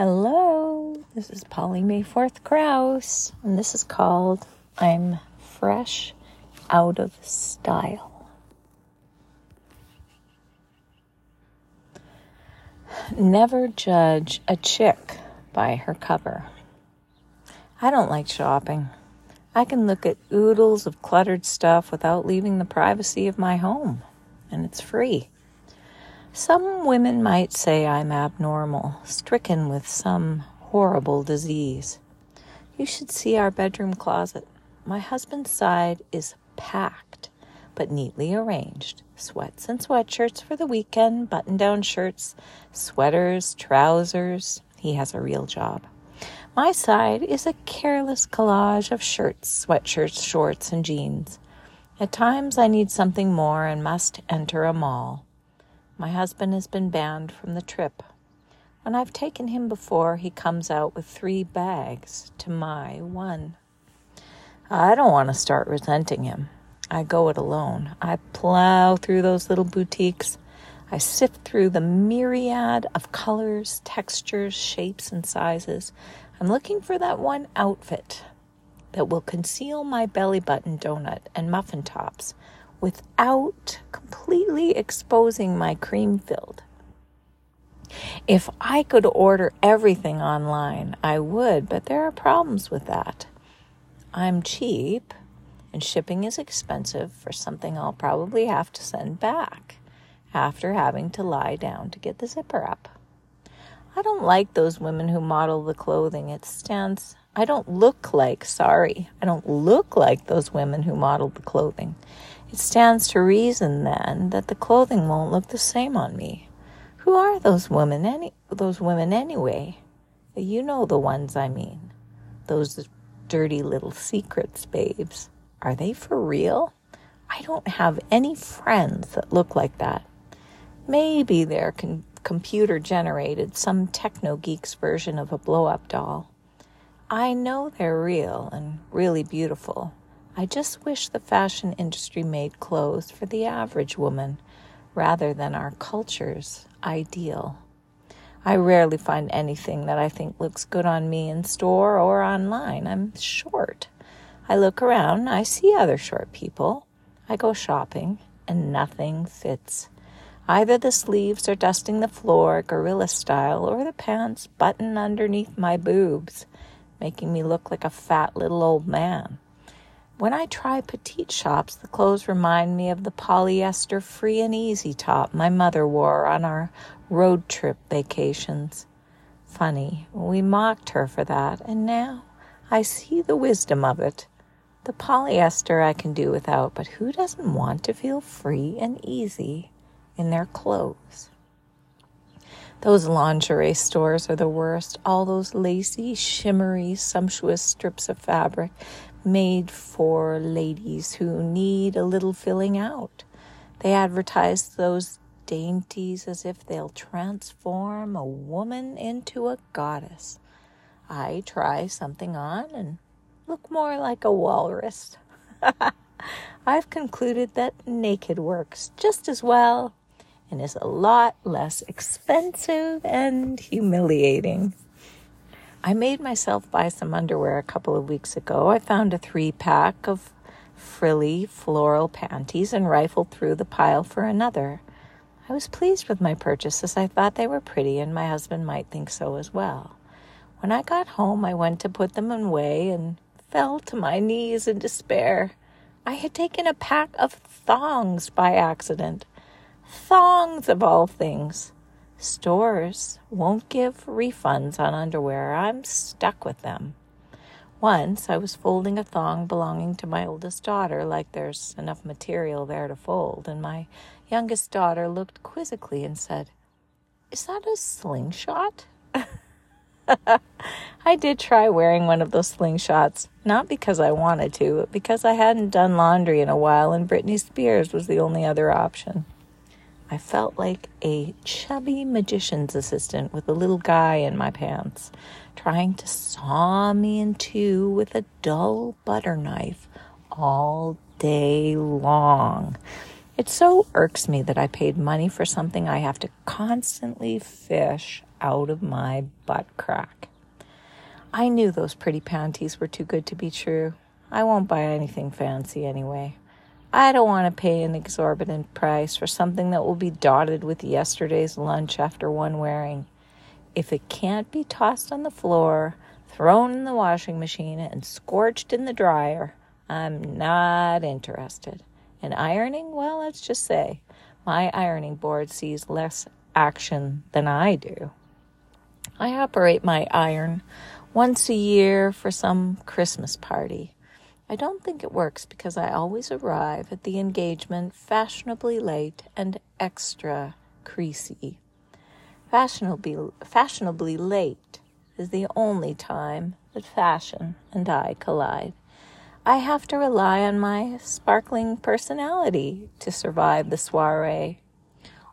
Hello, this is Polly Mayforth Krause, and this is called I'm Fresh Out of Style. Never judge a chick by her cover. I don't like shopping. I can look at oodles of cluttered stuff without leaving the privacy of my home, and it's free. Some women might say I'm abnormal, stricken with some horrible disease. You should see our bedroom closet. My husband's side is packed, but neatly arranged. Sweats and sweatshirts for the weekend, button down shirts, sweaters, trousers. He has a real job. My side is a careless collage of shirts, sweatshirts, shorts, and jeans. At times I need something more and must enter a mall. My husband has been banned from the trip. When I've taken him before, he comes out with three bags to my one. I don't want to start resenting him. I go it alone. I plow through those little boutiques. I sift through the myriad of colors, textures, shapes, and sizes. I'm looking for that one outfit that will conceal my belly button donut and muffin tops without completely exposing my cream filled. If I could order everything online, I would, but there are problems with that. I'm cheap, and shipping is expensive for something I'll probably have to send back after having to lie down to get the zipper up. I don't like those women who model the clothing. It stands, I don't look like, sorry, I don't look like those women who model the clothing. It stands to reason then that the clothing won't look the same on me. Who are those women any those women anyway? You know the ones I mean. Those dirty little secrets, babes. Are they for real? I don't have any friends that look like that. Maybe they're con- computer generated, some techno geek's version of a blow up doll. I know they're real and really beautiful, I just wish the fashion industry made clothes for the average woman rather than our culture's ideal. I rarely find anything that I think looks good on me in store or online. I'm short. I look around, I see other short people. I go shopping, and nothing fits. Either the sleeves are dusting the floor, gorilla style, or the pants button underneath my boobs, making me look like a fat little old man. When I try petite shops, the clothes remind me of the polyester free and easy top my mother wore on our road trip vacations. Funny, we mocked her for that, and now I see the wisdom of it. The polyester I can do without, but who doesn't want to feel free and easy in their clothes? Those lingerie stores are the worst. All those lacy, shimmery, sumptuous strips of fabric made for ladies who need a little filling out. They advertise those dainties as if they'll transform a woman into a goddess. I try something on and look more like a walrus. I've concluded that naked works just as well and is a lot less expensive and humiliating. I made myself buy some underwear a couple of weeks ago. I found a three pack of frilly floral panties and rifled through the pile for another. I was pleased with my purchase as I thought they were pretty and my husband might think so as well. When I got home, I went to put them away and fell to my knees in despair. I had taken a pack of thongs by accident. Thongs of all things. Stores won't give refunds on underwear. I'm stuck with them. Once I was folding a thong belonging to my oldest daughter, like there's enough material there to fold, and my youngest daughter looked quizzically and said, Is that a slingshot? I did try wearing one of those slingshots, not because I wanted to, but because I hadn't done laundry in a while and Britney Spears was the only other option. I felt like a chubby magician's assistant with a little guy in my pants, trying to saw me in two with a dull butter knife all day long. It so irks me that I paid money for something I have to constantly fish out of my butt crack. I knew those pretty panties were too good to be true. I won't buy anything fancy anyway. I don't want to pay an exorbitant price for something that will be dotted with yesterday's lunch after one wearing. If it can't be tossed on the floor, thrown in the washing machine, and scorched in the dryer, I'm not interested. And ironing, well, let's just say my ironing board sees less action than I do. I operate my iron once a year for some Christmas party. I don't think it works because I always arrive at the engagement fashionably late and extra creasy. Fashionably, fashionably late is the only time that fashion and I collide. I have to rely on my sparkling personality to survive the soiree.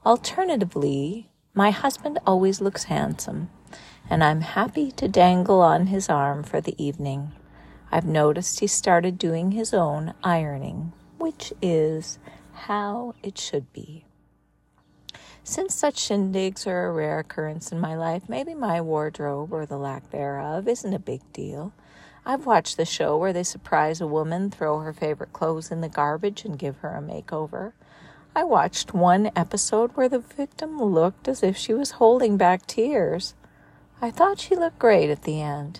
Alternatively, my husband always looks handsome, and I'm happy to dangle on his arm for the evening. I've noticed he started doing his own ironing, which is how it should be. Since such shindigs are a rare occurrence in my life, maybe my wardrobe, or the lack thereof, isn't a big deal. I've watched the show where they surprise a woman, throw her favorite clothes in the garbage, and give her a makeover. I watched one episode where the victim looked as if she was holding back tears. I thought she looked great at the end.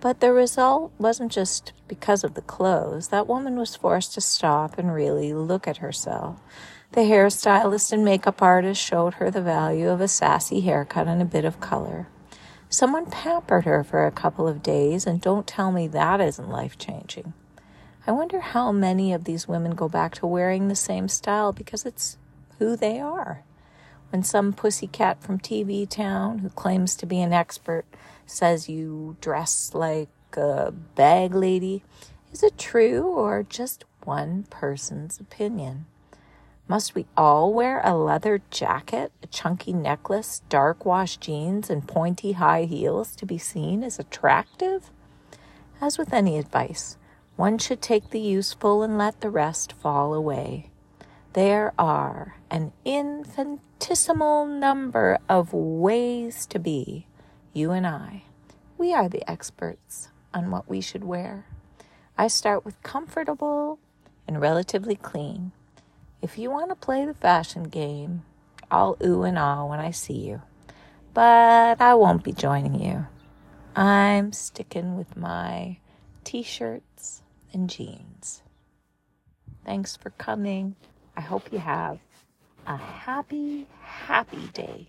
But the result wasn't just because of the clothes. That woman was forced to stop and really look at herself. The hairstylist and makeup artist showed her the value of a sassy haircut and a bit of color. Someone pampered her for a couple of days, and don't tell me that isn't life changing. I wonder how many of these women go back to wearing the same style because it's who they are. When some pussycat from TV town who claims to be an expert says you dress like a bag lady. Is it true or just one person's opinion? Must we all wear a leather jacket, a chunky necklace, dark wash jeans, and pointy high heels to be seen as attractive? As with any advice, one should take the useful and let the rest fall away. There are an infinitesimal number of ways to be you and I, we are the experts on what we should wear. I start with comfortable and relatively clean. If you want to play the fashion game, I'll ooh and ah when I see you. But I won't be joining you. I'm sticking with my t shirts and jeans. Thanks for coming. I hope you have a happy, happy day.